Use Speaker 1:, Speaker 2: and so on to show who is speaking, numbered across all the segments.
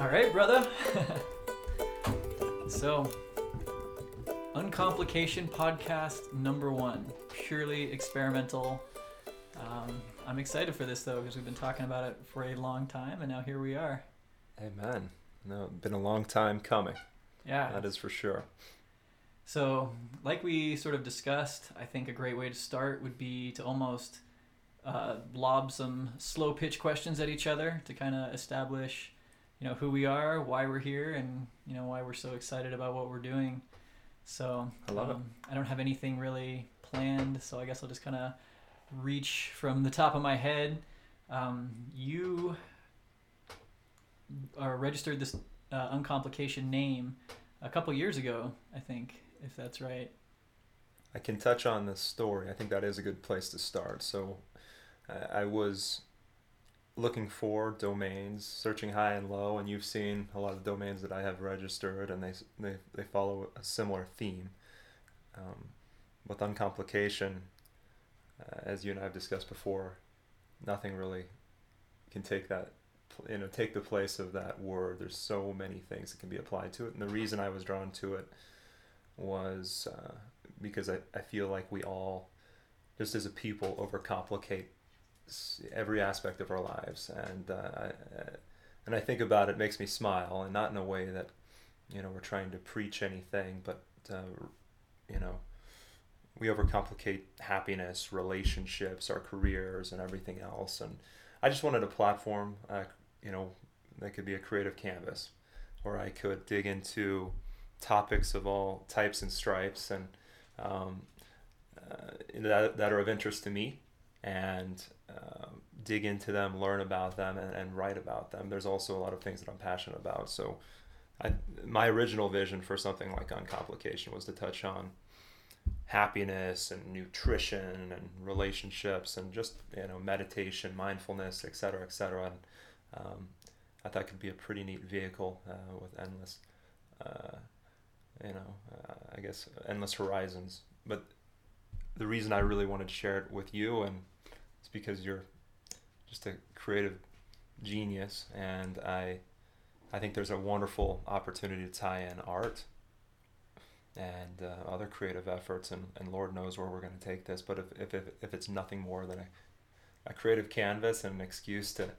Speaker 1: All right, brother. so, Uncomplication Podcast number one, purely experimental. Um, I'm excited for this though because we've been talking about it for a long time, and now here we are.
Speaker 2: Amen. No, been a long time coming.
Speaker 1: Yeah.
Speaker 2: That is for sure.
Speaker 1: So, like we sort of discussed, I think a great way to start would be to almost uh, lob some slow pitch questions at each other to kind of establish, you know, who we are, why we're here, and you know why we're so excited about what we're doing. So
Speaker 2: I love it.
Speaker 1: um, I don't have anything really planned, so I guess I'll just kind of reach from the top of my head. Um, you are registered this uh, uncomplication name a couple years ago, I think, if that's right.
Speaker 2: I can touch on this story. I think that is a good place to start. So, I was looking for domains, searching high and low, and you've seen a lot of domains that I have registered, and they they, they follow a similar theme. Um, with uncomplication, uh, as you and I have discussed before, nothing really can take that, you know, take the place of that word. There's so many things that can be applied to it, and the reason I was drawn to it was uh, because I, I feel like we all, just as a people, overcomplicate every aspect of our lives, and uh, uh, and I think about it, it makes me smile, and not in a way that, you know, we're trying to preach anything, but uh, you know, we overcomplicate happiness, relationships, our careers, and everything else, and I just wanted a platform, uh, you know, that could be a creative canvas, where I could dig into topics of all types and stripes and um, uh, that, that are of interest to me and um dig into them, learn about them, and, and write about them. There's also a lot of things that I'm passionate about. So, I, my original vision for something like Uncomplication was to touch on happiness and nutrition and relationships and just you know meditation, mindfulness, et cetera, et cetera. And um, I thought it could be a pretty neat vehicle uh, with endless. Uh, you know, uh, I guess endless horizons. But the reason I really wanted to share it with you and because you're just a creative genius, and I, I think there's a wonderful opportunity to tie in art and uh, other creative efforts, and, and Lord knows where we're going to take this. But if, if, if, if it's nothing more than a, a creative canvas and an excuse to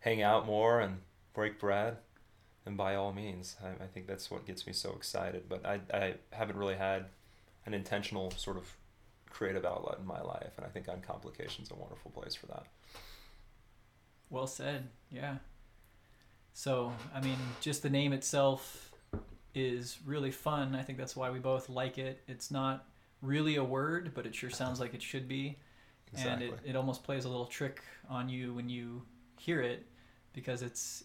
Speaker 2: hang out more and break bread, then by all means, I, I think that's what gets me so excited. But I, I haven't really had an intentional sort of creative outlet in my life, and I think Uncomplication's is a wonderful place for that.
Speaker 1: Well said. Yeah. So, I mean, just the name itself is really fun. I think that's why we both like it. It's not really a word, but it sure sounds like it should be.
Speaker 2: Exactly.
Speaker 1: And it, it almost plays a little trick on you when you hear it because it's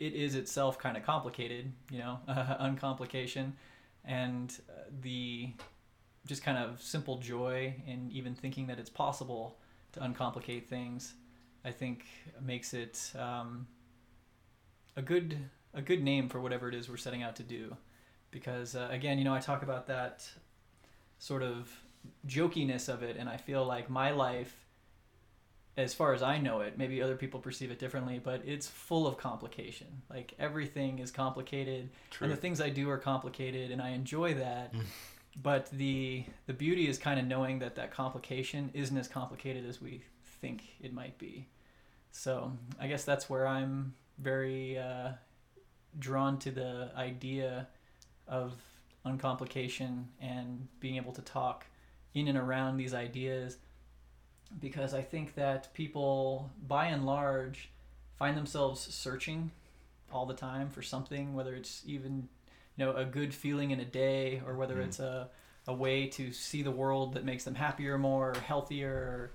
Speaker 1: it is itself kind of complicated, you know, uncomplication and uh, the just kind of simple joy in even thinking that it's possible to uncomplicate things. I think makes it um, a good a good name for whatever it is we're setting out to do, because uh, again, you know, I talk about that sort of jokiness of it, and I feel like my life, as far as I know it, maybe other people perceive it differently, but it's full of complication. Like everything is complicated,
Speaker 2: True.
Speaker 1: and the things I do are complicated, and I enjoy that. But the the beauty is kind of knowing that that complication isn't as complicated as we think it might be. So I guess that's where I'm very uh, drawn to the idea of uncomplication and being able to talk in and around these ideas because I think that people, by and large, find themselves searching all the time for something, whether it's even you know a good feeling in a day or whether
Speaker 2: Mm.
Speaker 1: it's a, a way to see the world that makes them happier, more healthier,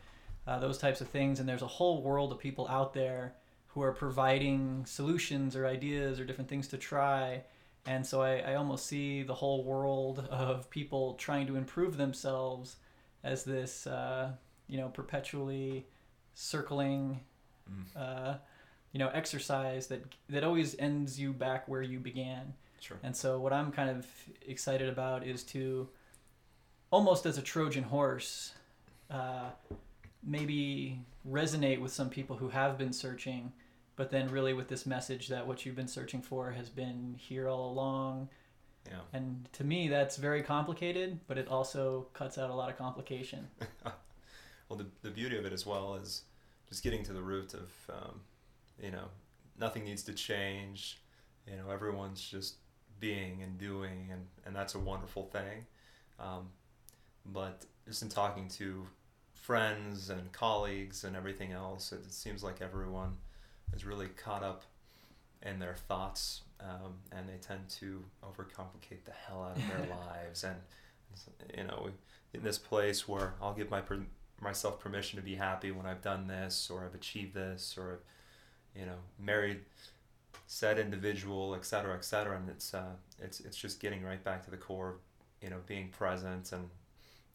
Speaker 1: uh, those types of things. And there's a whole world of people out there who are providing solutions or ideas or different things to try. And so I, I almost see the whole world of people trying to improve themselves as this, uh, you know, perpetually circling,
Speaker 2: Mm.
Speaker 1: uh, you know, exercise that that always ends you back where you began.
Speaker 2: Sure.
Speaker 1: And so what I'm kind of excited about is to almost as a Trojan horse, uh, maybe resonate with some people who have been searching, but then really with this message that what you've been searching for has been here all along.
Speaker 2: Yeah.
Speaker 1: And to me, that's very complicated, but it also cuts out a lot of complication.
Speaker 2: well, the, the beauty of it as well is just getting to the root of, um, you know, nothing needs to change. You know, everyone's just being and doing, and, and that's a wonderful thing. Um, but just in talking to friends and colleagues and everything else, it, it seems like everyone is really caught up in their thoughts, um, and they tend to overcomplicate the hell out of their lives. And you know, in this place where I'll give my per- myself permission to be happy when I've done this, or I've achieved this, or you know, married said individual, et cetera, et cetera. And it's uh, it's it's just getting right back to the core, you know, being present and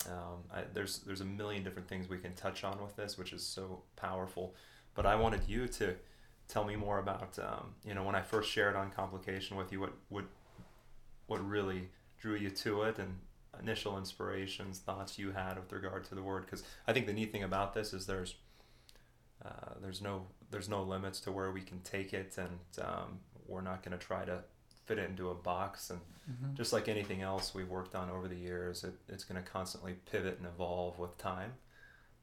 Speaker 2: um, I, there's there's a million different things we can touch on with this, which is so powerful. But I wanted you to tell me more about um, you know when I first shared uncomplication with you, what what what really drew you to it and initial inspirations, thoughts you had with regard to the word. Because I think the neat thing about this is there's uh, there's no there's no limits to where we can take it, and um, we're not going to try to fit it into a box. And mm-hmm. just like anything else we've worked on over the years, it, it's going to constantly pivot and evolve with time,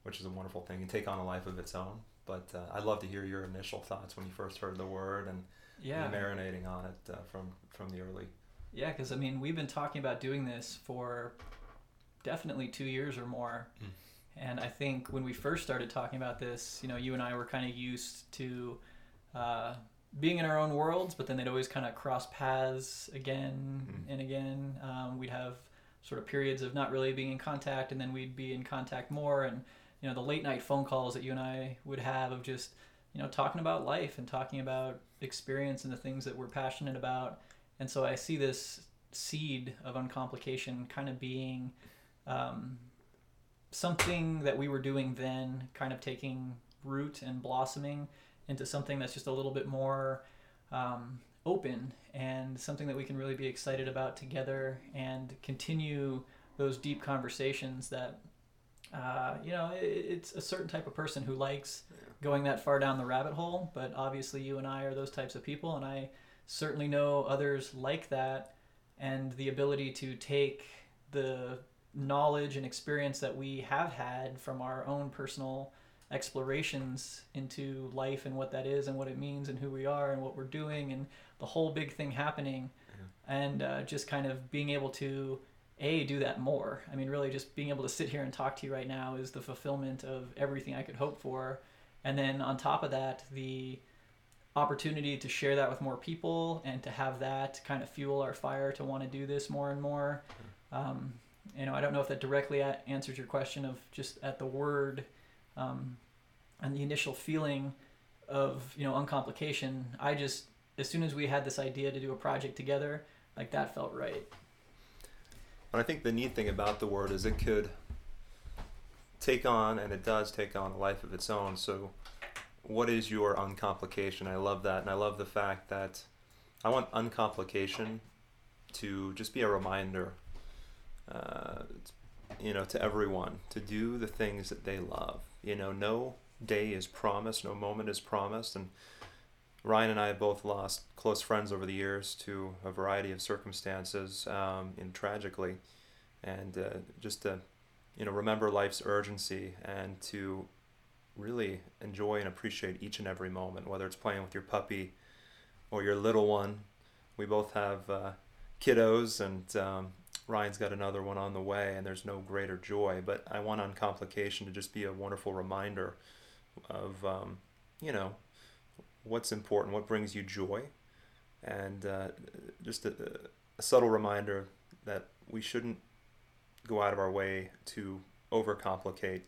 Speaker 2: which is a wonderful thing and take on a life of its own. But uh, I'd love to hear your initial thoughts when you first heard the word and yeah. marinating on it uh, from from the early.
Speaker 1: Yeah, because I mean, we've been talking about doing this for definitely two years or more. Mm. And I think when we first started talking about this, you know, you and I were kind of used to uh, being in our own worlds, but then they'd always kind of cross paths again mm. and again. Um, we'd have sort of periods of not really being in contact, and then we'd be in contact more. And you know, the late night phone calls that you and I would have of just you know talking about life and talking about experience and the things that we're passionate about. And so I see this seed of uncomplication kind of being um, something that we were doing then, kind of taking root and blossoming into something that's just a little bit more um, open and something that we can really be excited about together and continue those deep conversations that uh, you know it, it's a certain type of person who likes going that far down the rabbit hole but obviously you and i are those types of people and i certainly know others like that and the ability to take the knowledge and experience that we have had from our own personal explorations into life and what that is and what it means and who we are and what we're doing and the whole big thing happening. Yeah. and uh, just kind of being able to a do that more. I mean really just being able to sit here and talk to you right now is the fulfillment of everything i could hope for. And then on top of that the opportunity to share that with more people and to have that kind of fuel our fire to want to do this more and more. Um, you know i don't know if that directly answers your question of just at the word um, and the initial feeling of you know uncomplication. I just as soon as we had this idea to do a project together like that felt right.
Speaker 2: And i think the neat thing about the word is it could take on and it does take on a life of its own. So what is your uncomplication? I love that and i love the fact that i want uncomplication to just be a reminder uh, you know to everyone to do the things that they love you know, no day is promised, no moment is promised. And Ryan and I have both lost close friends over the years to a variety of circumstances, um, and tragically. And uh, just to, you know, remember life's urgency and to really enjoy and appreciate each and every moment, whether it's playing with your puppy or your little one. We both have uh, kiddos, and um, Ryan's got another one on the way, and there's no greater joy. But I want Uncomplication to just be a wonderful reminder of, um, you know, what's important, what brings you joy, and uh, just a, a subtle reminder that we shouldn't go out of our way to overcomplicate,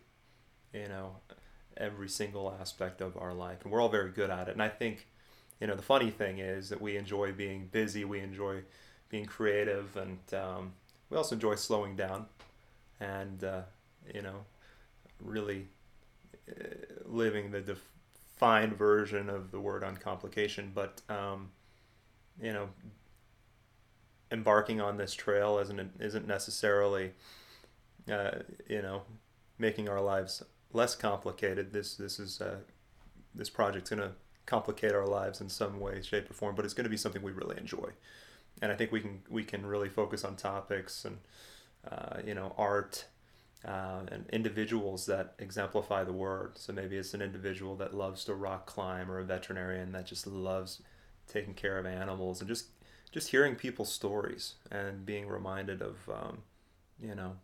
Speaker 2: you know, every single aspect of our life. And we're all very good at it. And I think, you know, the funny thing is that we enjoy being busy, we enjoy being creative, and um, we also enjoy slowing down and uh, you know really uh, living the defined version of the word uncomplication but um, you know embarking on this trail isn't isn't necessarily uh, you know making our lives less complicated. This this is uh, this project's going to complicate our lives in some way, shape, or form, but it's going to be something we really enjoy. And I think we can we can really focus on topics and uh, you know art uh, and individuals that exemplify the word. So maybe it's an individual that loves to rock climb, or a veterinarian that just loves taking care of animals, and just just hearing people's stories and being reminded of um, you know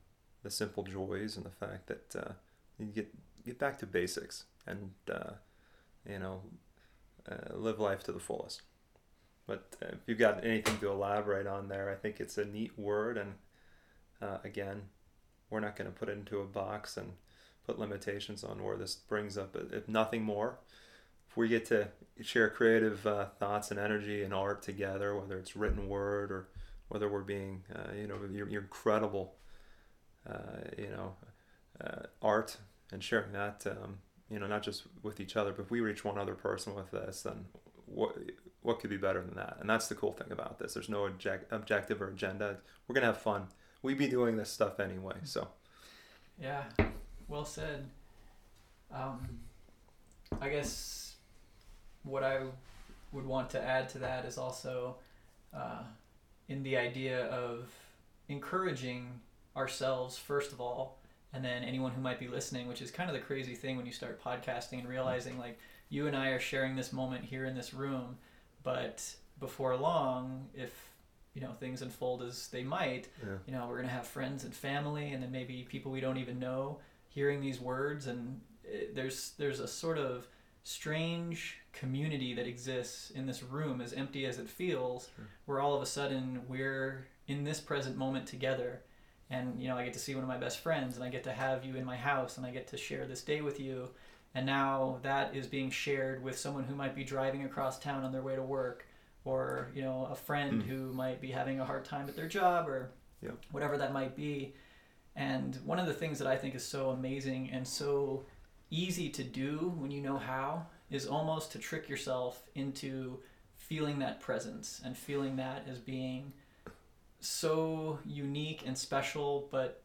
Speaker 2: the simple joys and the fact that uh, you get get back to basics and uh, you know uh, live life to the fullest. But uh, if you've got anything to elaborate on there, I think it's a neat word, and uh, again, we're not going to put it into a box and put limitations on where this brings up. If nothing more, if we get to share creative uh, thoughts and energy and art together, whether it's written word or whether we're being, uh, you know, your, your incredible, uh, you know, uh, art and sharing that, um, you know, not just with each other, but if we reach one other person with this, then what what could be better than that? And that's the cool thing about this. There's no object, objective or agenda. We're gonna have fun we'd be doing this stuff anyway. So.
Speaker 1: Yeah, well said. Um, I guess what I would want to add to that is also uh, in the idea of encouraging ourselves first of all and then anyone who might be listening which is kind of the crazy thing when you start podcasting and realizing like you and i are sharing this moment here in this room but before long if you know things unfold as they might yeah. you know we're going to have friends and family and then maybe people we don't even know hearing these words and it, there's there's a sort of strange community that exists in this room as empty as it feels sure. where all of a sudden we're in this present moment together and you know I get to see one of my best friends and I get to have you in my house and I get to share this day with you and now that is being shared with someone who might be driving across town on their way to work or you know a friend mm. who might be having a hard time at their job or yep. whatever that might be and one of the things that i think is so amazing and so easy to do when you know how is almost to trick yourself into feeling that presence and feeling that as being so unique and special but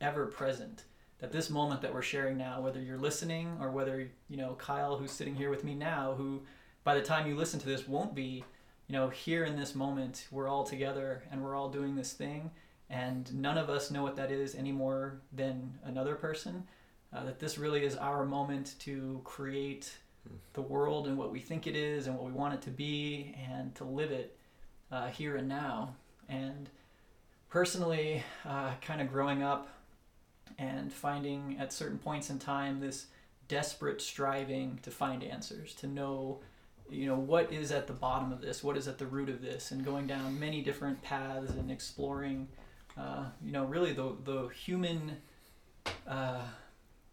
Speaker 1: ever present that this moment that we're sharing now whether you're listening or whether you know kyle who's sitting here with me now who by the time you listen to this won't be you know, here in this moment, we're all together and we're all doing this thing, and none of us know what that is any more than another person. Uh, that this really is our moment to create the world and what we think it is and what we want it to be and to live it uh, here and now. And personally, uh, kind of growing up and finding at certain points in time this desperate striving to find answers, to know you know what is at the bottom of this what is at the root of this and going down many different paths and exploring uh, you know really the, the human uh,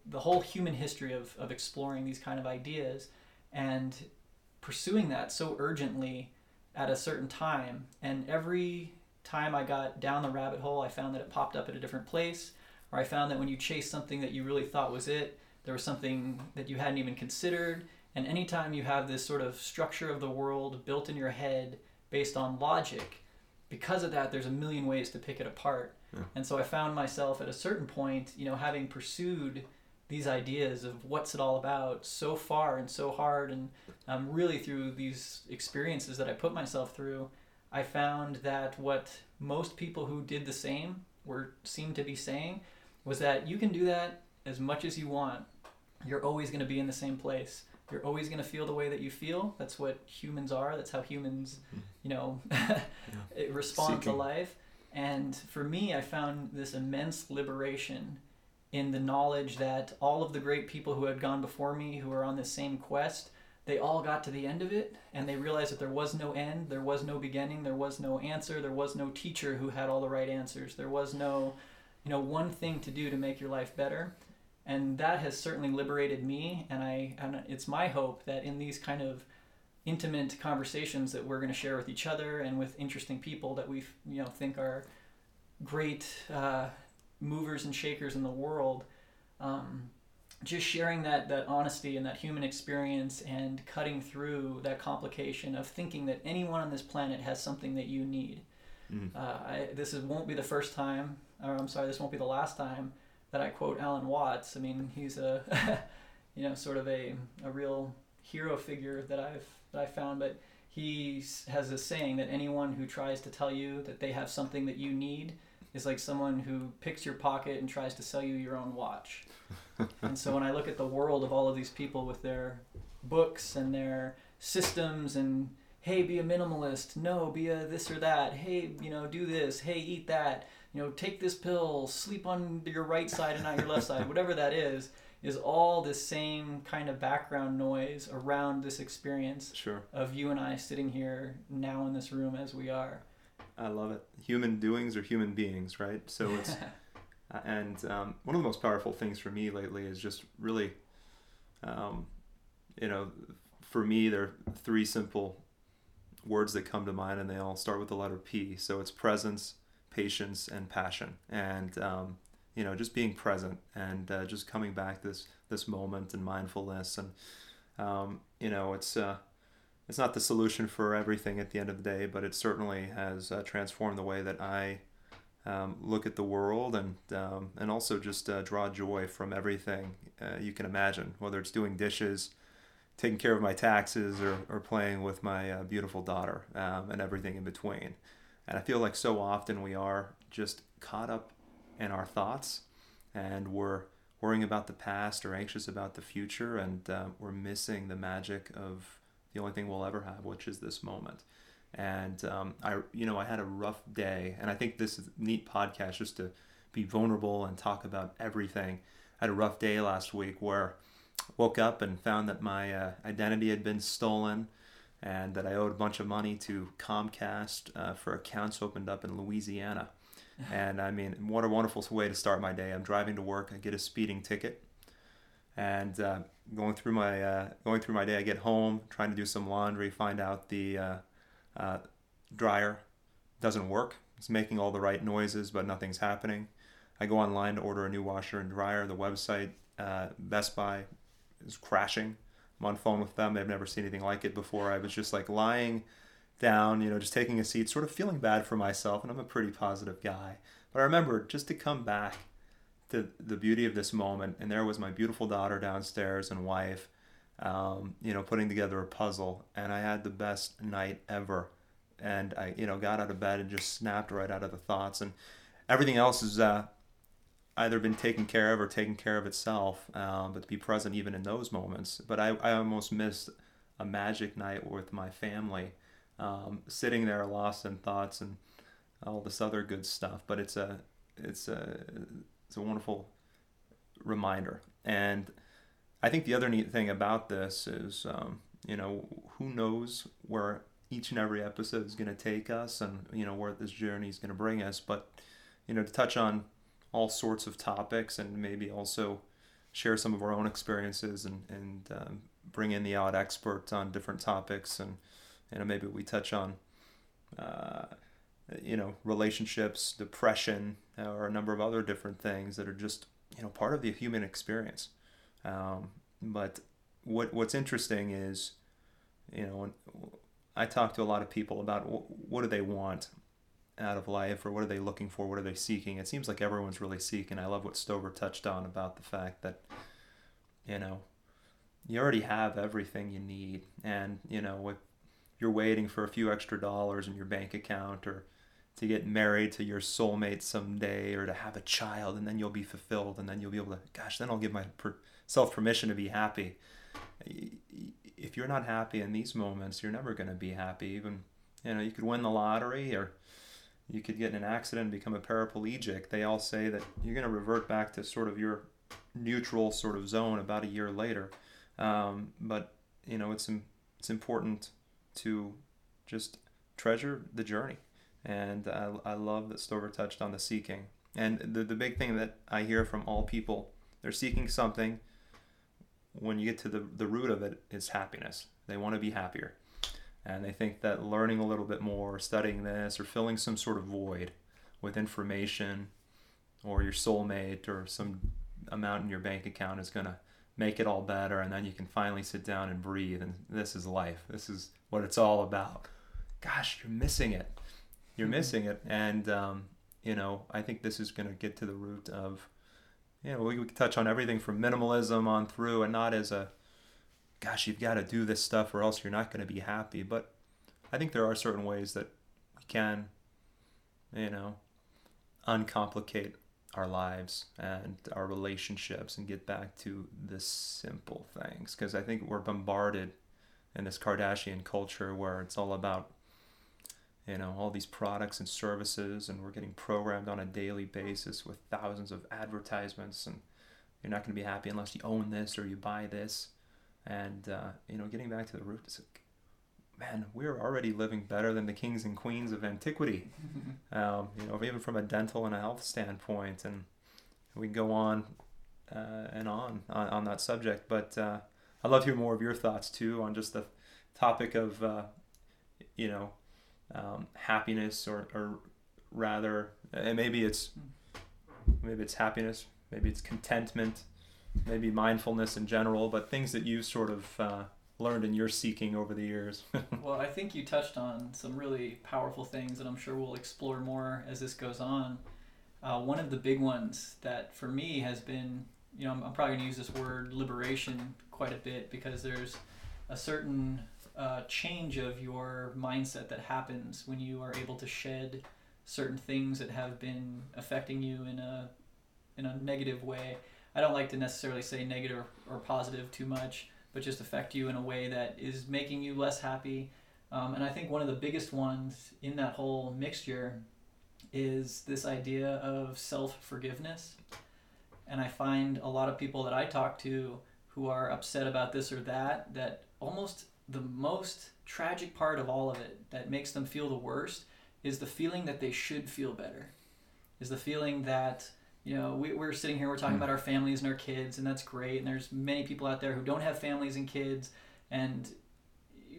Speaker 1: the whole human history of, of exploring these kind of ideas and pursuing that so urgently at a certain time. And every time i got down the rabbit hole i found that it popped up at a different place or i found that when you chase something that you really thought was it there was something that you hadn't even considered and anytime you have this sort of structure of the world built in your head based on logic, because of that, there's a million ways to pick it apart. Yeah. And so I found myself at a certain point, you know, having pursued these ideas of what's it all about so far and so hard, and um, really through these experiences that I put myself through, I found that what most people who did the same were seemed to be saying was that you can do that as much as you want. You're always going to be in the same place you're always going to feel the way that you feel. That's what humans are. That's how humans, mm-hmm. you know, yeah. respond Seeking. to life. And for me, I found this immense liberation in the knowledge that all of the great people who had gone before me, who were on this same quest, they all got to the end of it and they realized that there was no end, there was no beginning, there was no answer, there was no teacher who had all the right answers. There was no, you know, one thing to do to make your life better. And that has certainly liberated me. And i and it's my hope that in these kind of intimate conversations that we're going to share with each other and with interesting people that we you know think are great uh, movers and shakers in the world um, just sharing that that honesty and that human experience and cutting through that complication of thinking that anyone on this planet has something that you need. Mm. uh, I, this is, won't be the first time or i'm sorry this won't be the last time that I quote Alan Watts. I mean, he's a you know sort of a a real hero figure that I've that I found, but he has a saying that anyone who tries to tell you that they have something that you need is like someone who picks your pocket and tries to sell you your own watch. and so when I look at the world of all of these people with their books and their systems and hey be a minimalist no be a this or that hey you know do this hey eat that you know take this pill sleep on your right side and not your left side whatever that is is all the same kind of background noise around this experience
Speaker 2: sure.
Speaker 1: of you and I sitting here now in this room as we are.
Speaker 2: I love it. Human doings are human beings, right? So it's and um, one of the most powerful things for me lately is just really, um, you know, for me there are three simple words that come to mind, and they all start with the letter P. So it's presence, patience, and passion. And um, you know just being present and uh, just coming back this this moment and mindfulness and um, you know it's uh, it's not the solution for everything at the end of the day but it certainly has uh, transformed the way that I um, look at the world and um, and also just uh, draw joy from everything uh, you can imagine whether it's doing dishes taking care of my taxes or, or playing with my uh, beautiful daughter um, and everything in between and I feel like so often we are just caught up in our thoughts, and we're worrying about the past or anxious about the future, and uh, we're missing the magic of the only thing we'll ever have, which is this moment. And um, I, you know, I had a rough day, and I think this is neat podcast just to be vulnerable and talk about everything. I had a rough day last week where I woke up and found that my uh, identity had been stolen and that I owed a bunch of money to Comcast uh, for accounts opened up in Louisiana and I mean, what a wonderful way to start my day. I'm driving to work, I get a speeding ticket, and uh, going through my uh, going through my day. I get home, trying to do some laundry, find out the uh, uh dryer doesn't work. It's making all the right noises, but nothing's happening. I go online to order a new washer and dryer. The website, uh, Best Buy, is crashing. I'm on phone with them. They've never seen anything like it before. I was just like lying down, you know, just taking a seat, sort of feeling bad for myself. And I'm a pretty positive guy. But I remember just to come back to the beauty of this moment. And there was my beautiful daughter downstairs and wife, um, you know, putting together a puzzle. And I had the best night ever. And I, you know, got out of bed and just snapped right out of the thoughts. And everything else is uh, either been taken care of or taken care of itself. Um, but to be present even in those moments. But I, I almost missed a magic night with my family um, sitting there lost in thoughts and all this other good stuff. But it's a it's a it's a wonderful reminder. And I think the other neat thing about this is, um, you know, who knows where each and every episode is going to take us, and you know where this journey is going to bring us. But you know, to touch on all sorts of topics and maybe also share some of our own experiences and and um, bring in the odd expert on different topics and you know maybe we touch on uh, you know relationships depression or a number of other different things that are just you know part of the human experience. Um, but what what's interesting is you know I talk to a lot of people about what do they want out of life or what are they looking for what are they seeking? It seems like everyone's really seeking. I love what stover touched on about the fact that you know you already have everything you need. And you know with you're waiting for a few extra dollars in your bank account or to get married to your soulmate someday or to have a child and then you'll be fulfilled and then you'll be able to gosh then i'll give myself permission to be happy. If you're not happy in these moments you're never going to be happy. Even you know you could win the lottery or you could get in an accident and become a paraplegic they all say that you're going to revert back to sort of your neutral sort of zone about a year later um, but you know it's it's important to just treasure the journey. And I, I love that Stover touched on the seeking. And the, the big thing that I hear from all people, they're seeking something. When you get to the, the root of it, is happiness. They want to be happier. And they think that learning a little bit more, studying this, or filling some sort of void with information or your soulmate or some amount in your bank account is going to make it all better. And then you can finally sit down and breathe. And this is life. This is what it's all about. Gosh, you're missing it. You're mm-hmm. missing it. And, um, you know, I think this is going to get to the root of you know, we, we could touch on everything from minimalism on through and not as a, gosh, you've got to do this stuff or else you're not going to be happy. But I think there are certain ways that we can, you know, uncomplicate our lives and our relationships and get back to the simple things. Because I think we're bombarded in this Kardashian culture where it's all about you know all these products and services and we're getting programmed on a daily basis with thousands of advertisements and you're not going to be happy unless you own this or you buy this and uh, you know getting back to the roots man we're already living better than the kings and queens of antiquity. Um, you know even from a dental and a health standpoint and we can go on uh, and on, on on that subject. But uh, i'd love to hear more of your thoughts too on just the topic of uh, you know um, happiness or, or rather and maybe it's maybe it's happiness maybe it's contentment maybe mindfulness in general but things that you've sort of uh, learned in your seeking over the years
Speaker 1: well i think you touched on some really powerful things that i'm sure we'll explore more as this goes on uh, one of the big ones that for me has been you know i'm, I'm probably going to use this word liberation quite a bit because there's a certain uh, change of your mindset that happens when you are able to shed certain things that have been affecting you in a in a negative way. I don't like to necessarily say negative or positive too much, but just affect you in a way that is making you less happy. Um, and I think one of the biggest ones in that whole mixture is this idea of self forgiveness. And I find a lot of people that I talk to who are upset about this or that, that almost the most tragic part of all of it that makes them feel the worst is the feeling that they should feel better. Is the feeling that, you know, we, we're sitting here, we're talking mm. about our families and our kids, and that's great. And there's many people out there who don't have families and kids. And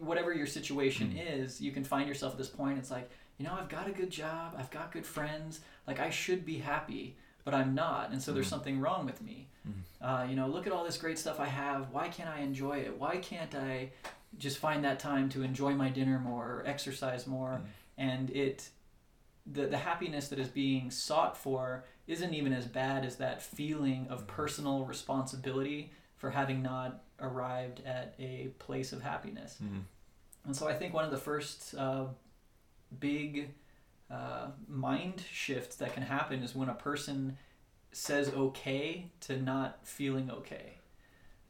Speaker 1: whatever your situation mm. is, you can find yourself at this point. It's like, you know, I've got a good job, I've got good friends, like I should be happy, but I'm not. And so mm. there's something wrong with me. Mm. Uh, you know, look at all this great stuff I have. Why can't I enjoy it? Why can't I just find that time to enjoy my dinner more or exercise more mm. and it the, the happiness that is being sought for isn't even as bad as that feeling of mm. personal responsibility for having not arrived at a place of happiness mm. and so i think one of the first uh, big uh, mind shifts that can happen is when a person says okay to not feeling okay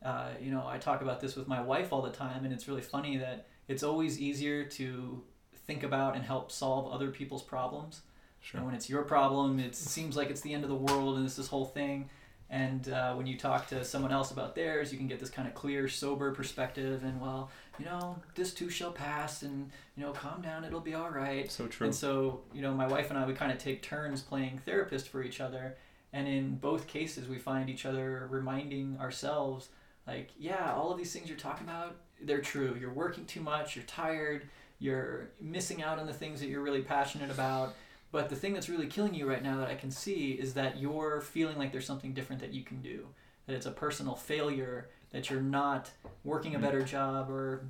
Speaker 1: uh, you know, I talk about this with my wife all the time, and it's really funny that it's always easier to think about and help solve other people's problems. Sure. And when it's your problem, it seems like it's the end of the world, and it's this whole thing. And uh, when you talk to someone else about theirs, you can get this kind of clear, sober perspective. And well, you know, this too shall pass, and you know, calm down, it'll be all right.
Speaker 2: So true.
Speaker 1: And so, you know, my wife and I, would kind of take turns playing therapist for each other. And in both cases, we find each other reminding ourselves like yeah all of these things you're talking about they're true you're working too much you're tired you're missing out on the things that you're really passionate about but the thing that's really killing you right now that i can see is that you're feeling like there's something different that you can do that it's a personal failure that you're not working a mm-hmm. better job or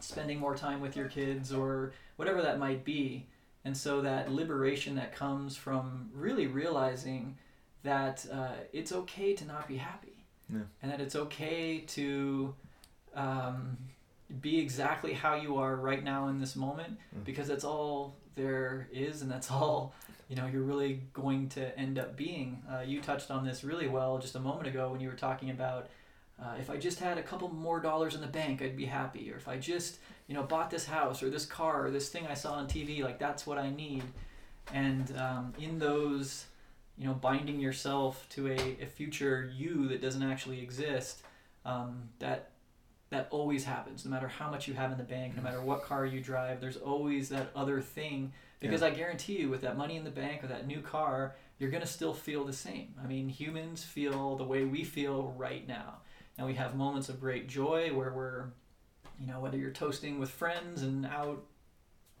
Speaker 1: spending more time with your kids or whatever that might be and so that liberation that comes from really realizing that uh, it's okay to not be happy yeah. and that it's okay to um, be exactly how you are right now in this moment mm. because that's all there is and that's all you know you're really going to end up being. Uh, you touched on this really well just a moment ago when you were talking about uh, if i just had a couple more dollars in the bank i'd be happy. Or if i just you know bought this house or this car or this thing i saw on tv like that's what i need. And um, in those you know, binding yourself to a, a future you that doesn't actually exist, um, that that always happens. No matter how much you have in the bank, no matter what car you drive, there's always that other thing. Because yeah. I guarantee you, with that money in the bank or that new car, you're gonna still feel the same. I mean, humans feel the way we feel right now. And we have moments of great joy where we're, you know, whether you're toasting with friends and out,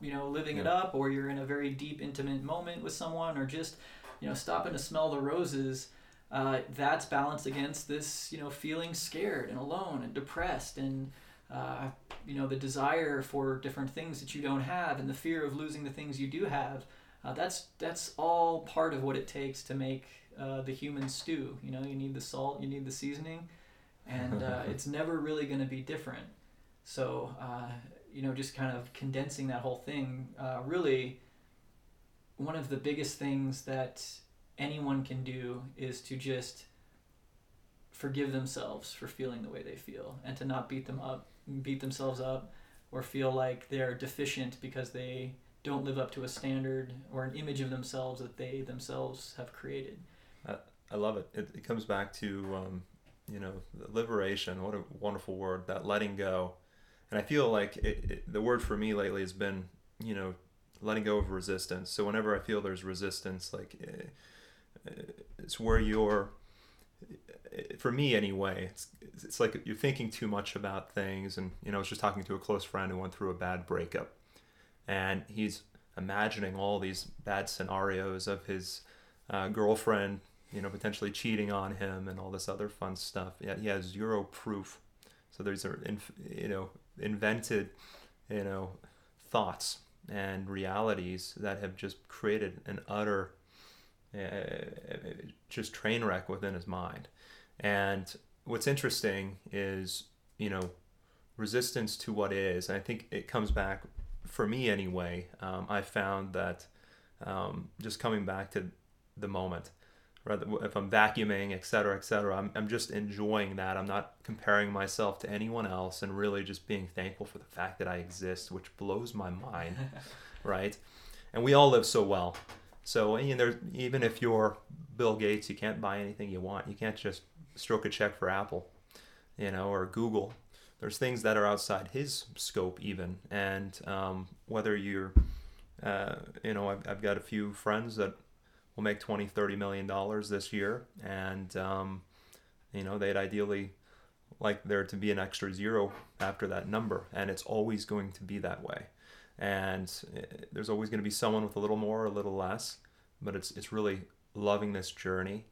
Speaker 1: you know, living yeah. it up, or you're in a very deep, intimate moment with someone, or just you know, stopping to smell the roses, uh, that's balanced against this, you know, feeling scared and alone and depressed and, uh, you know, the desire for different things that you don't have and the fear of losing the things you do have. Uh, that's that's all part of what it takes to make uh, the human stew. You know, you need the salt, you need the seasoning, and uh, it's never really going to be different. So, uh, you know, just kind of condensing that whole thing, uh, really, one of the biggest things that anyone can do is to just forgive themselves for feeling the way they feel and to not beat them up, beat themselves up, or feel like they're deficient because they don't live up to a standard or an image of themselves that they themselves have created.
Speaker 2: I, I love it. it. It comes back to, um, you know, liberation. What a wonderful word, that letting go. And I feel like it, it, the word for me lately has been, you know, letting go of resistance. So whenever I feel there's resistance, like uh, it's where you're for me anyway, it's it's like you're thinking too much about things. And you know, I was just talking to a close friend who went through a bad breakup, and he's imagining all these bad scenarios of his uh, girlfriend, you know, potentially cheating on him and all this other fun stuff. Yet he has zero proof. So these are, you know, invented, you know, thoughts and realities that have just created an utter, uh, just train wreck within his mind. And what's interesting is, you know, resistance to what is. I think it comes back, for me anyway, um, I found that um, just coming back to the moment, rather if I'm vacuuming, et cetera, et cetera, I'm, I'm just enjoying that. I'm not comparing myself to anyone else and really just being thankful for the fact that I exist, which blows my mind, right? And we all live so well. So you know, even if you're Bill Gates, you can't buy anything you want. You can't just stroke a check for Apple, you know, or Google. There's things that are outside his scope even, and um, whether you're, uh, you know, I've, I've got a few friends that will make 20, 30 million dollars this year, and um, you know, they'd ideally like there to be an extra zero after that number, and it's always going to be that way. And eh, there's always going to be someone with a little more, or a little less, but it's it's really loving this journey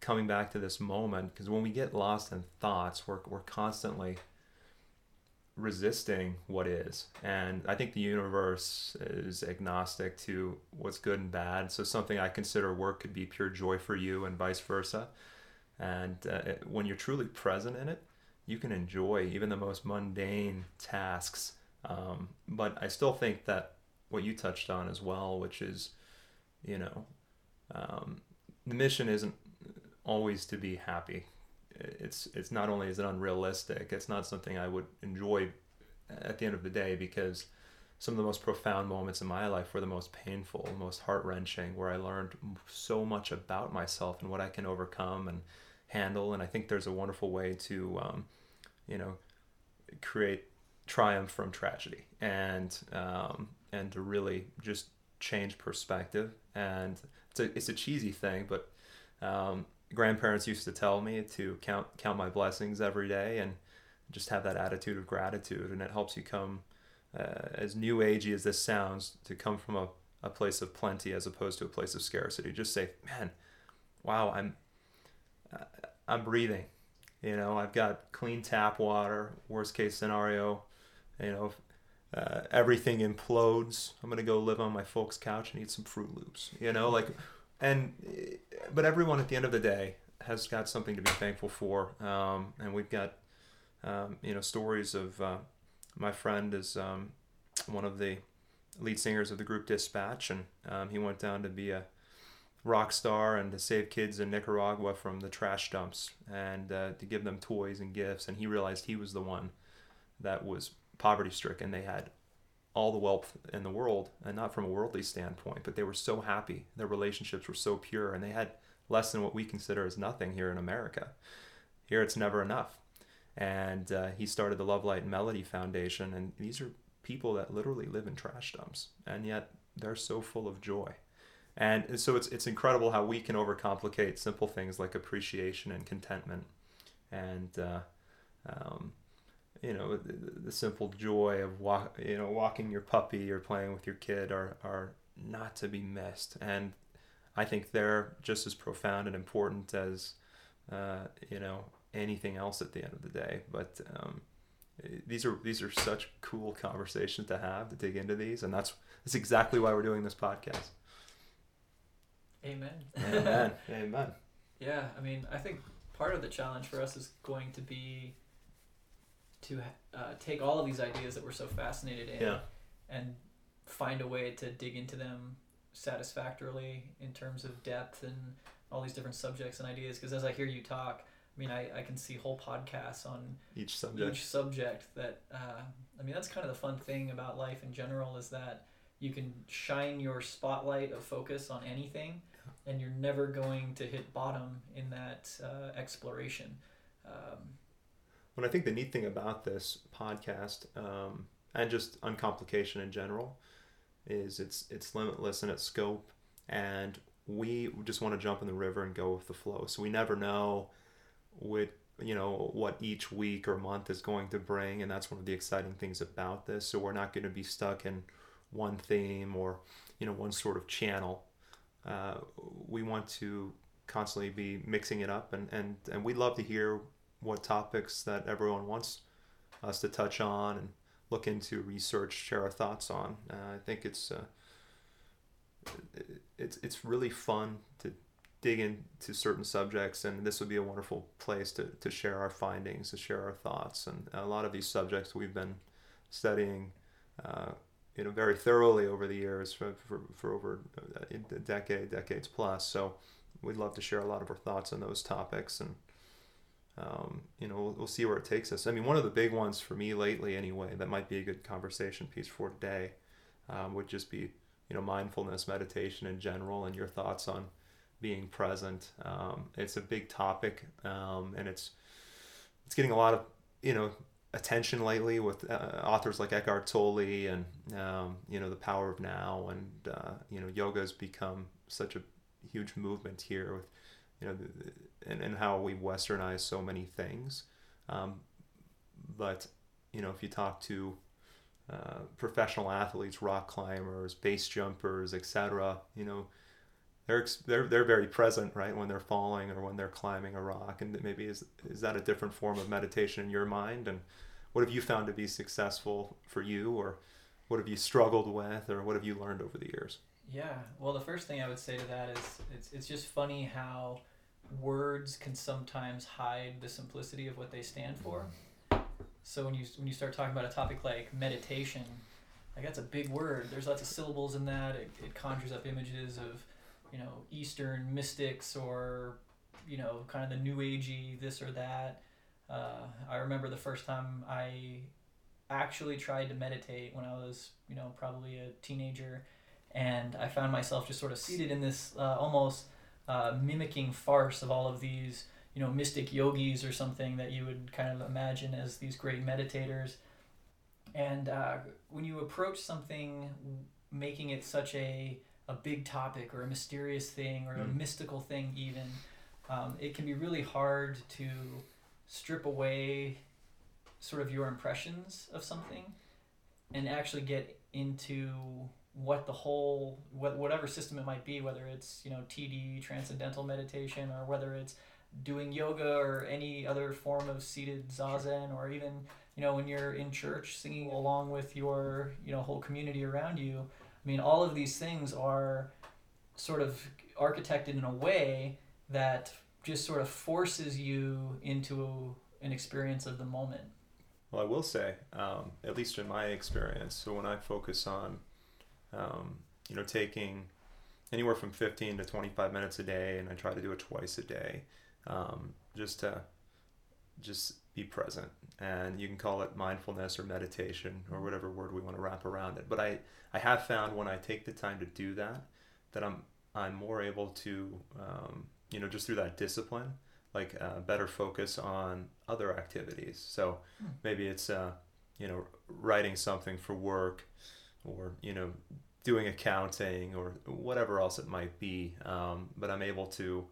Speaker 2: coming back to this moment because when we get lost in thoughts we're, we're constantly resisting what is. And i think the universe is agnostic to what's good and bad so something i consider work could be pure joy for you and vice versa. And uh, when you're truly present in it you can enjoy even the most mundane tasks um, but i still think that what you touched on as well which is you know um, the mission isn't always to be happy. It's it's not only is it unrealistic, it's not something I would enjoy at the end of the day because some of the most profound moments in my life were the most painful, most heart wrenching, where I learned so much about myself and what I can overcome and handle. And I think there's a wonderful way to, um, you know, create triumph from tragedy and um, and to really just change perspective. And it's a it's a cheesy thing, but um, grandparents used to tell me to count count my blessings every day and just have that attitude of gratitude. And it helps you come uh, as new agey as this sounds to come from a, a place of plenty as opposed to a place of scarcity. Just say man wow i'm uh, i'm breathing. You know i've got clean tap water worst case scenario you know uh, everything implodes. I'm gonna go live on my folks couch and eat some Froot Loops you know like and but everyone at the end of the day has got something to be thankful for, um, and we've got um, you know stories of uh, my friend is um, one of the lead singers of the group Dispatch, and um, he went down to be a rock star and to save kids in Nicaragua from the trash dumps and uh, to give them toys and gifts, and he realized he was the one that was poverty stricken. They had all the wealth in the world, and not from a worldly standpoint, but they were so happy. Their relationships were so pure, and they had less than what we consider as nothing here in America. Here it's never enough. And uh, he started the Love Light and Melody Foundation, and these are people that literally live in trash dumps, and yet they're so full of joy. And so it's, it's incredible how we can overcomplicate simple things like appreciation and contentment. And uh, um, you know the, the simple joy of walk, you know walking your puppy or playing with your kid are are not to be missed and i think they're just as profound and important as uh, you know anything else at the end of the day but um, these are these are such cool conversations to have to dig into these and that's that's exactly why we're doing this podcast
Speaker 1: Amen.
Speaker 2: Amen. Amen.
Speaker 1: Yeah, I mean, I think part of the challenge for us is going to be to uh, take all of these ideas that we're so fascinated in
Speaker 2: Yeah.
Speaker 1: and find a way to dig into them satisfactorily in terms of depth and all these different subjects and ideas. Because as I hear you talk, I mean, I, I can see whole podcasts on
Speaker 2: Each subject.
Speaker 1: each subject that uh, I mean that's kind of the fun thing about life in general is that you can shine your spotlight of focus on anything and you're never going to hit bottom in that uh, exploration um,
Speaker 2: What I think the neat thing about this podcast um, and just uncomplication in general is it's it's limitless in its scope, and we just want to jump in the river and go with the flow. So we never know what you know what each week or month is going to bring, and that's one of the exciting things about this. So we're not going to be stuck in one theme or you know one sort of channel. Uh, we want to constantly be mixing it up, and and and we'd love to hear what topics that everyone wants us to touch on and look into, research, share our thoughts on. Uh, I think it's uh, it's it's really fun to dig into certain subjects, and this would be a wonderful place to, to share our findings, to share our thoughts, and a lot of these subjects we've been studying. Uh, you know, very thoroughly over the years for, for, for over a decade, decades plus. So we'd love to share a lot of our thoughts on those topics and um, you know, we'll, we'll see where it takes us. I mean, one of the big ones for me lately, anyway, that might be a good conversation piece for today, um, would just be, you know, mindfulness, meditation in general, and your thoughts on being present. Um, it's a big topic, um, and it's it's getting a lot of you know attention lately with uh, authors like Eckhart Tolle and um, you know the Power of Now, and uh, you know yoga has become such a huge movement here with you know and, and how we westernize so many things. Um, but, you know, if you talk to uh, professional athletes, rock climbers, base jumpers, etc., you know, they're, they're, they're very present, right, when they're falling or when they're climbing a rock. And maybe is, is that a different form of meditation in your mind? And what have you found to be successful for you? Or what have you struggled with? Or what have you learned over the years?
Speaker 1: Yeah, well, the first thing I would say to that is it's, it's just funny how words can sometimes hide the simplicity of what they stand for. So when you when you start talking about a topic like meditation, like that's a big word. There's lots of syllables in that. It, it conjures up images of, you know, Eastern mystics or, you know, kind of the New Agey this or that. Uh, I remember the first time I actually tried to meditate when I was, you know, probably a teenager, and I found myself just sort of seated in this uh, almost uh, mimicking farce of all of these you know mystic yogis or something that you would kind of imagine as these great meditators and uh, when you approach something making it such a a big topic or a mysterious thing or a
Speaker 2: Mm.
Speaker 1: mystical thing even um, it can be really hard to strip away sort of your impressions of something and actually get into what the whole what, whatever system it might be whether it's you know td transcendental meditation or whether it's doing yoga or any other form of seated zazen or even you know when you're in church singing along with your you know whole community around you i mean all of these things are sort of architected in a way that just sort of forces you into an experience of the moment.
Speaker 2: Well, I will say, um, at least in my experience, so when I focus on, um, you know, taking anywhere from 15 to 25 minutes a day, and I try to do it twice a day, um, just to just be present. And you can call it mindfulness or meditation or whatever word we want to wrap around it. But I, I have found when I take the time to do that, that I'm I'm more able to, um, you know, just through that discipline, like uh, better focus on other activities. So
Speaker 1: Hmm.
Speaker 2: maybe it's uh, you know writing something for work, or you know doing accounting or whatever else it might be. Um, but I'm able to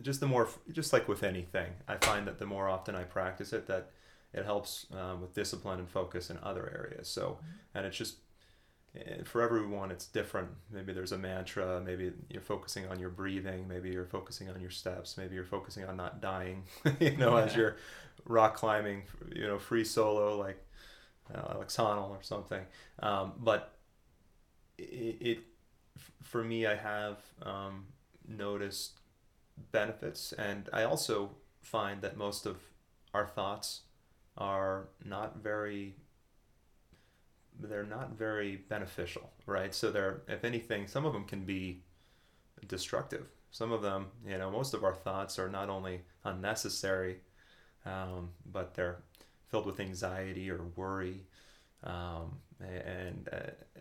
Speaker 2: just the more just like with anything, I find that the more often I practice it, that it helps um, with discipline and focus in other areas. So and it's just eh, for everyone it's different maybe there's a mantra maybe you're focusing on your breathing maybe you're focusing on your steps maybe you're focusing on not dying you know as you're rock climbing you know free solo like uh, Alex Honnold or something um, but it, it for me I have um, noticed benefits, and I also find that most of our thoughts are not very they're not very beneficial, right? So they're, if anything, some of them can be destructive. Some of them, you know, most of our thoughts are not only unnecessary, um, but they're filled with anxiety or worry. Um, and uh,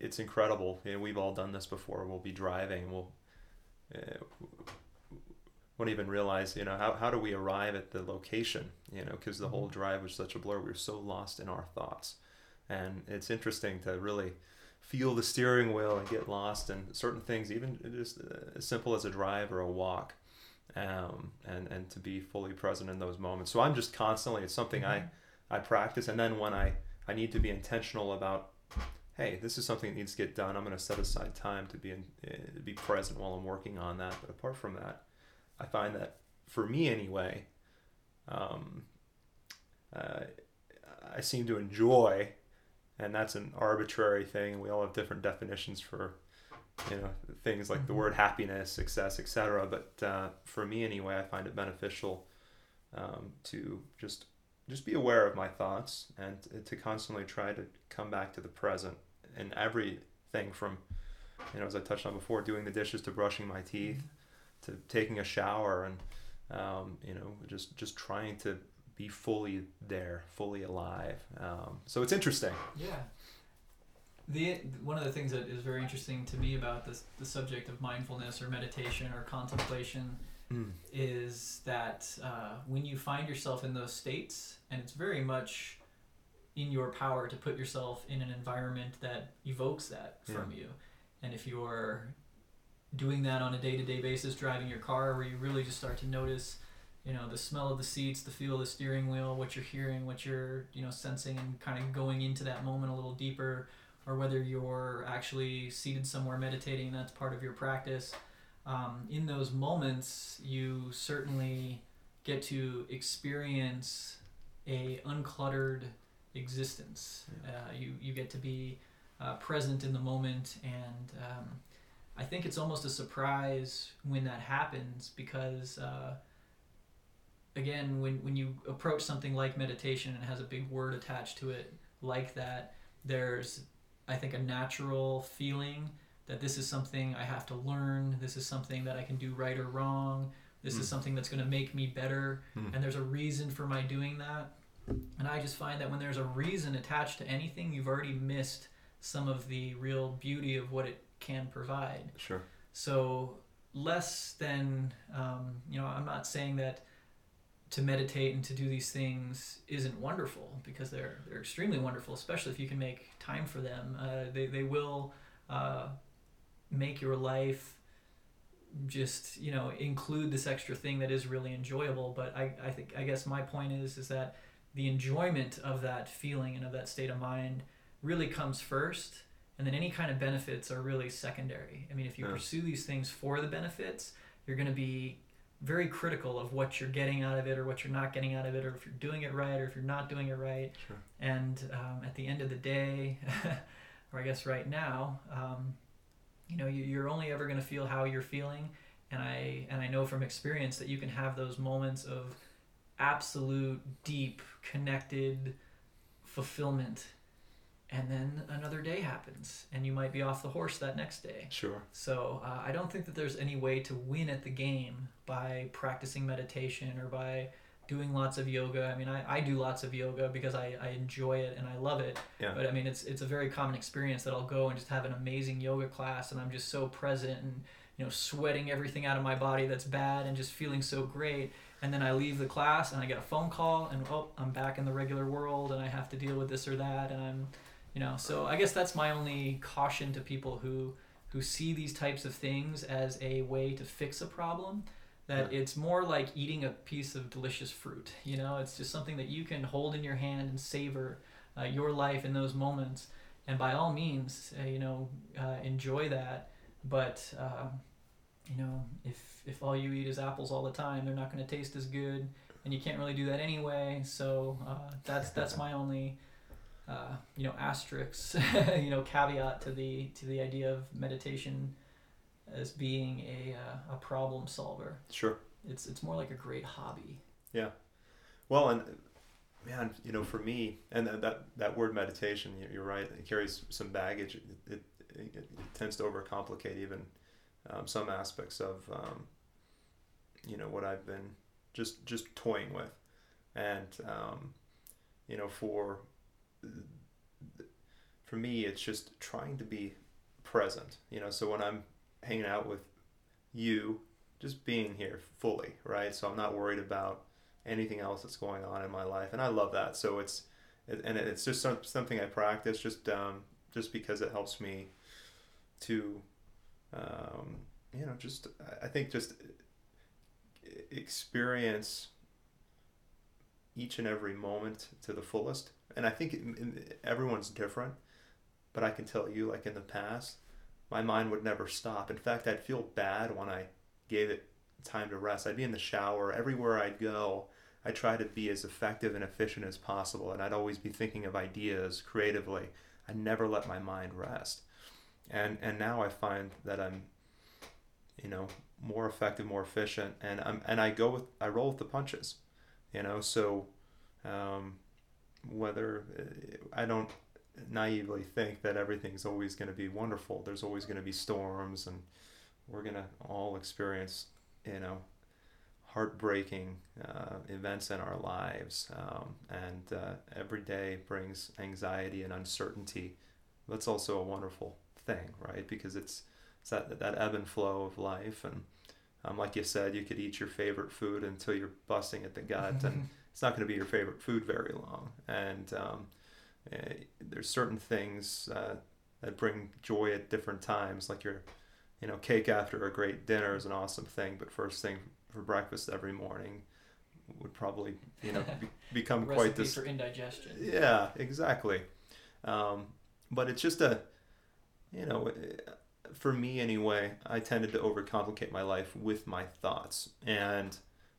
Speaker 2: it's incredible. Know, we've all done this before. We'll be driving. We'll uh, won't even realize, you know, how, how do we arrive at the location? You know, because the whole mm-hmm. drive was such a blur. We were so lost in our thoughts and it's interesting to really feel the steering wheel and get lost in certain things, even just as simple as a drive or a walk, um, and and to be fully present in those moments. So I'm just constantly it's something mm-hmm. I I practice, and then when I I need to be intentional about. Hey, this is something that needs to get done. I'm going to set aside time to be in, uh, be present while I'm working on that. But apart from that, I find that for me anyway, um, uh, I seem to enjoy and that's an arbitrary thing and we all have different definitions for you know things like the mm-hmm. word happiness success etc but uh, for me anyway i find it beneficial um, to just just be aware of my thoughts and to constantly try to come back to the present in everything from you know as i touched on before doing the dishes to brushing my teeth to taking a shower and um, you know just just trying to be fully there, fully alive. Um, so it's interesting.
Speaker 1: Yeah. The one of the things that is very interesting to me about this the subject of mindfulness or meditation or contemplation mm. is that uh, when you find yourself in those states, and it's very much in your power to put yourself in an environment that evokes that from yeah. you, and if you're doing that on a day to day basis, driving your car, where you really just start to notice you know the smell of the seats the feel of the steering wheel what you're hearing what you're you know sensing and kind of going into that moment a little deeper or whether you're actually seated somewhere meditating that's part of your practice um, in those moments you certainly get to experience a uncluttered existence yeah. uh, you, you get to be uh, present in the moment and um, i think it's almost a surprise when that happens because uh, again, when, when you approach something like meditation and it has a big word attached to it like that, there's, I think, a natural feeling that this is something I have to learn. This is something that I can do right or wrong. This mm. is hmm. something that's going to make me better. Mm. And there's a reason for my doing that. And I just find that when there's a reason attached to anything, you've already missed some of the real beauty of what it can provide.
Speaker 2: Sure.
Speaker 1: So less than, um, you know, I'm not saying that to meditate and to do these things isn't wonderful because they're they're extremely wonderful, especially if you can make time for them. Uh, they they will uh, make your life just you know include this extra thing that is really enjoyable. But I, I think I guess my point is is that the enjoyment of that feeling and of that state of mind really comes first and then any kind of benefits are really secondary. I mean, if you yeah. pursue these things for the benefits, you're going to be very critical of what you're getting out of it or what you're not getting out of it or if you're doing it right or if you're not doing it right
Speaker 2: sure.
Speaker 1: and um, at the end of the day or i guess right now um, you know you, are only ever going to feel how you're feeling and i and i know from experience that you can have those moments of absolute deep connected fulfillment. And then another day happens and you might be off the horse that next day.
Speaker 2: Sure.
Speaker 1: So uh, i don't think that there's any way to win at the game by practicing meditation or by doing lots of yoga. I mean i, I do lots of yoga because I, I enjoy it and i love it.
Speaker 2: Yeah.
Speaker 1: but i mean it's it's a very common experience that i'll go and just have an amazing yoga class and i'm just so present and you know sweating everything out of my body that's bad and just feeling so great and then I leave the class and I get a phone call and oh I'm back in the regular world and I have to deal with this or that and I'm you know so i guess that's my only caution to people who who see these types of things as a way to fix a problem that yeah. it's more like eating a piece of delicious fruit you know? It's just something that you can hold in your hand and savor uh, your life in those moments. And by all means uh, you know uh, enjoy that. But um, you know if if all you eat is apples all the time they're not going to taste as good and you can't really do that anyway so uh, that's that's my only uh, you know asterisks you know caveat to the to the idea of meditation as being a uh, a problem solver.
Speaker 2: Sure.
Speaker 1: It's it's more like a great hobby.
Speaker 2: Yeah. Well, and man, you know, for me, and that that, that word meditation, you're right, it carries some baggage. It, it, it, it tends to overcomplicate even um, some aspects of, um, you know, what I've been just just toying with, and um, you know, for for me, it's just trying to be present. You know, so when I'm hanging out with you, just being here fully, right? So I'm not worried about anything else that's going on in my life, and I love that. So it's and it's just something I practice just um, just because it helps me to um, you know just I think just experience each and every moment to the fullest. And I think everyone's different, but I can tell you, like in the past, my mind would never stop. In fact, I'd feel bad when I gave it time to rest. I'd be in the shower, everywhere I'd go, I try to be as effective and efficient as possible, and I'd always be thinking of ideas creatively. I never let my mind rest. And and now I find that I'm, you know, more effective, more efficient, and I'm and I go with I roll with the punches, you know. So, um, whether I don't naively think that everything's always going to be wonderful. There's always going to be storms, and we're going to all experience, you know, heartbreaking uh, events in our lives. Um, and uh, every day brings anxiety and uncertainty. That's also a wonderful thing, right? Because it's, it's that, that ebb and flow of life. And um, like you said, you could eat your favorite food until you're busting at the gut, and it's not going to be your favorite food very long. And um, uh, there's certain things uh, that bring joy at different times, like your, you know, cake after a great dinner is an awesome thing, but first thing for breakfast every morning would probably, you know, be, become quite this
Speaker 1: for indigestion.
Speaker 2: Yeah, exactly. Um, but it's just a, you know, for me anyway, I tended to overcomplicate my life with my thoughts and,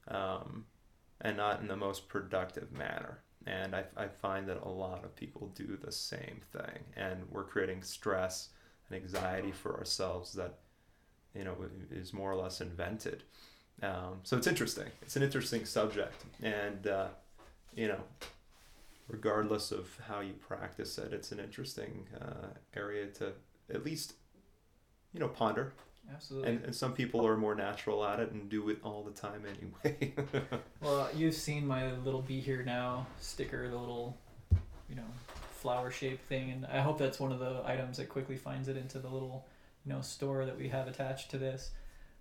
Speaker 2: um, and not in the most productive manner. And I, I find that a lot of people do the same thing. And we're creating stress and anxiety for ourselves that, you know, is more or less invented. Um, so it's interesting. It's an interesting subject. And, uh, you know, regardless of how you practice it, it's an interesting uh, area to at least, you know, ponder
Speaker 1: Absolutely.
Speaker 2: And, and some people are more natural at it and do it all the time anyway.
Speaker 1: well, you've seen my little be here now sticker, the little, you know, flower shaped thing, and I hope that's one of the items that quickly finds it into the little, you know, store that we have attached to this.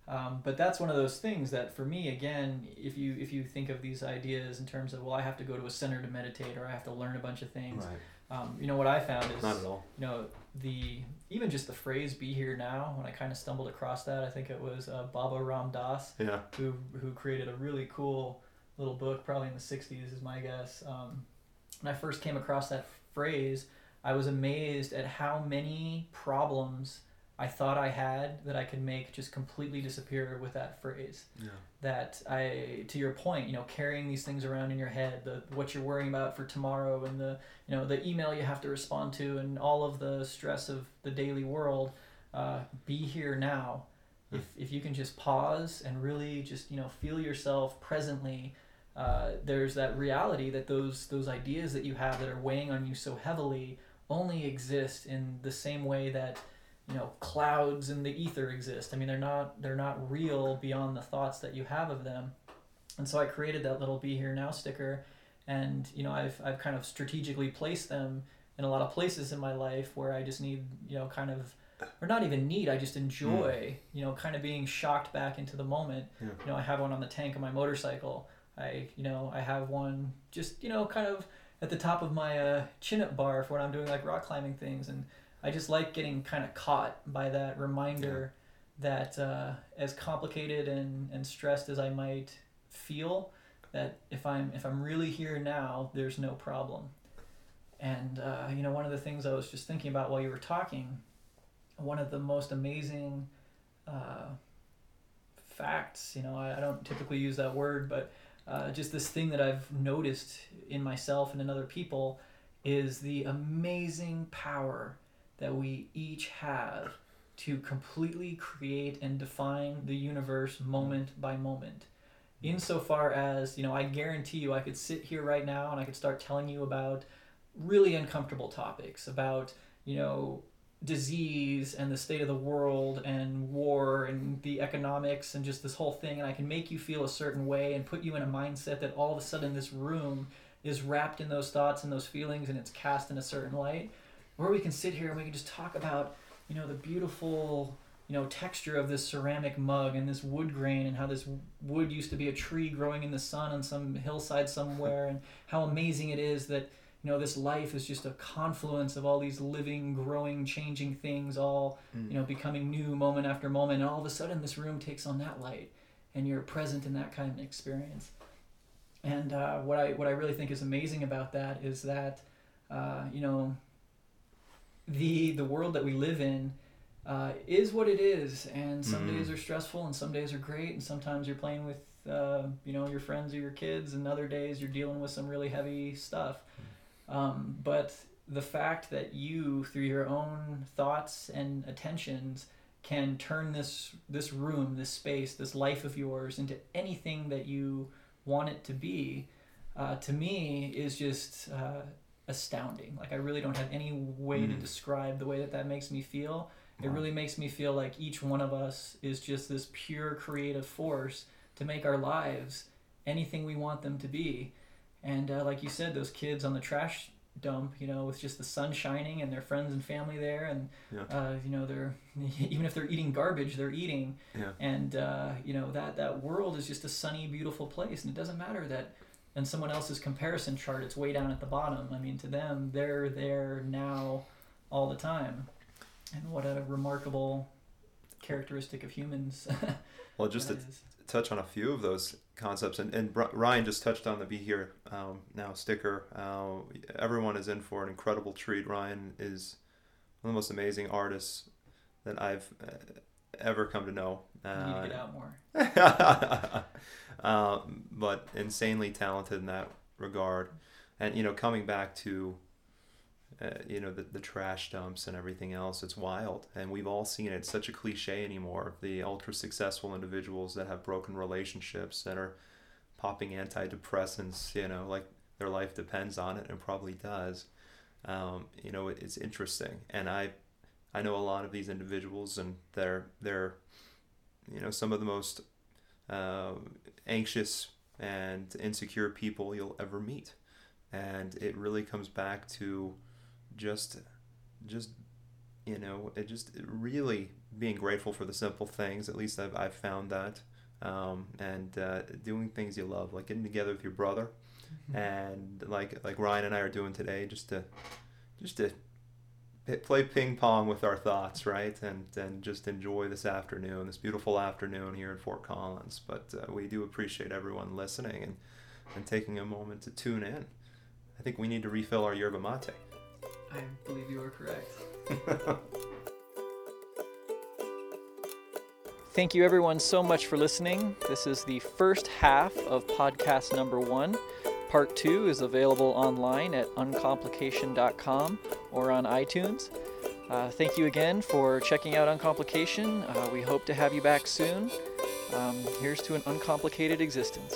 Speaker 1: Um, but that's one of those things that for me again if you if you think of these ideas in terms of well i have to go to a center to meditate or i have to learn a bunch of things right. Um, you know what I found is
Speaker 2: not at all.
Speaker 1: You know the even just the phrase "be here now." When I kind of stumbled across that, I think it was uh, Baba Ram Dass,
Speaker 2: yeah.
Speaker 1: who who created a really cool little book, probably in the '60s, is my guess. Um, when I first came across that phrase, I was amazed at how many problems I thought I had that I could make just completely disappear with that phrase.
Speaker 2: Yeah.
Speaker 1: That I, to your point, you know, carrying these things around in your head, the what you're worrying about for tomorrow, and the you know the email you have to respond to, and all of the stress of the daily world. Uh, be here now. Hmm. If if you can just pause and really just you know feel yourself presently. Uh, there's that reality that those those ideas that you have that are weighing on you so heavily only exist in the same way that you know clouds in the ether exist. I mean they're not they're not real beyond the thoughts that you have of them. And so i created that little be here now sticker and you know i've, I've kind of strategically placed them in a lot of places in my life where i just need you know kind of or not even need i just enjoy mm. you know kind of being shocked back into the moment.
Speaker 2: Yeah.
Speaker 1: you know i have one on the tank of my motorcycle. I you know i have one just you know kind of at the top of my uh, chin up bar for when i'm doing like rock climbing things. And I just like getting kind of caught by that reminder yeah. that uh, as complicated and, and stressed as I might feel, that if I'm if I'm really here now, there's no problem. And uh, you know, one of the things I was just thinking about while you were talking, one of the most amazing uh, facts. You know, I, I, don't typically use that word, but uh, just this thing that I've noticed in myself and in other people is the amazing power that we each have to completely create and define the universe moment by moment. Insofar as, you know, I guarantee you I could sit here right now and I could start telling you about really uncomfortable topics, about, you know, disease and the state of the world and war and the economics and just this whole thing and I can make you feel a certain way and put you in a mindset that all of a sudden this room is wrapped in those thoughts and those feelings and it's cast in a certain light or we can sit here and we can just talk about you know the beautiful you know texture of this ceramic mug and this wood grain and how this wood used to be a tree growing in the sun on some hillside somewhere and how amazing it is that you know this life is just a confluence of all these living growing changing things all
Speaker 2: Mm.
Speaker 1: you know becoming new moment after moment and all of a sudden this room takes on that light and you're present in that kind of experience and uh, what i what i really think is amazing about that is that uh, you know the the world that we live in uh, is what it is. And some
Speaker 2: Mm.
Speaker 1: days are stressful and some days are great. And sometimes you're playing with uh, you know your friends or your kids. And other days you're dealing with some really heavy stuff. Um, but the fact that you through your own thoughts and attentions can turn this this room this space this life of yours into anything that you want it to be uh, to me is just uh, astounding like i really don't have any way to
Speaker 2: Mm.
Speaker 1: describe the way that that makes me feel it really makes me feel like each one of us is just this pure creative force to make our lives anything we want them to be. And uh, like you said, those kids on the trash dump, you know, with just the sun shining and their friends and family there, and
Speaker 2: Yeah.
Speaker 1: uh, you know, they're even if they're eating garbage, they're eating.
Speaker 2: Yeah.
Speaker 1: And uh, you know that that world is just a sunny, beautiful place, and it doesn't matter that. In someone else's comparison chart, it's way down at the bottom. I mean, to them, they're there now, all the time, and what a remarkable characteristic of humans.
Speaker 2: Well, just to
Speaker 1: is.
Speaker 2: touch on a few of those concepts, and, and Ryan just touched on the Be Here um, Now sticker. Uh, everyone is in for an incredible treat. Ryan is one of the most amazing artists that I've uh, ever come to know.
Speaker 1: You need to
Speaker 2: Uh,
Speaker 1: get out more.
Speaker 2: um, but insanely talented in that regard. And you know, coming back to uh, you know the, the trash dumps and everything else, it's wild, and we've all seen it. It's such a cliche anymore. The ultra successful individuals that have broken relationships that are popping antidepressants, you know, like their life depends on it, and probably does. Um, you know, it, it's interesting, and I I know a lot of these individuals, and they're they're you know some of the most uh, anxious and insecure people you'll ever meet. And it really comes back to just just you know it just really being grateful for the simple things at least i've, I've found that um, and uh, doing things you love like getting together with your brother. And like like ryan and i are doing today just to just to play ping pong with our thoughts right and and just enjoy this afternoon this beautiful afternoon here in fort collins but uh, we do appreciate everyone listening and and taking a moment to tune in i think we need to refill our yerba mate
Speaker 1: I believe you are correct. Thank you, everyone, so much for listening. This is the first half of podcast number one. Part two is available online at uncomplication.com or on iTunes. Uh, thank you again for checking out Uncomplication. Uh, we hope to have you back soon. Um, here's to an uncomplicated existence.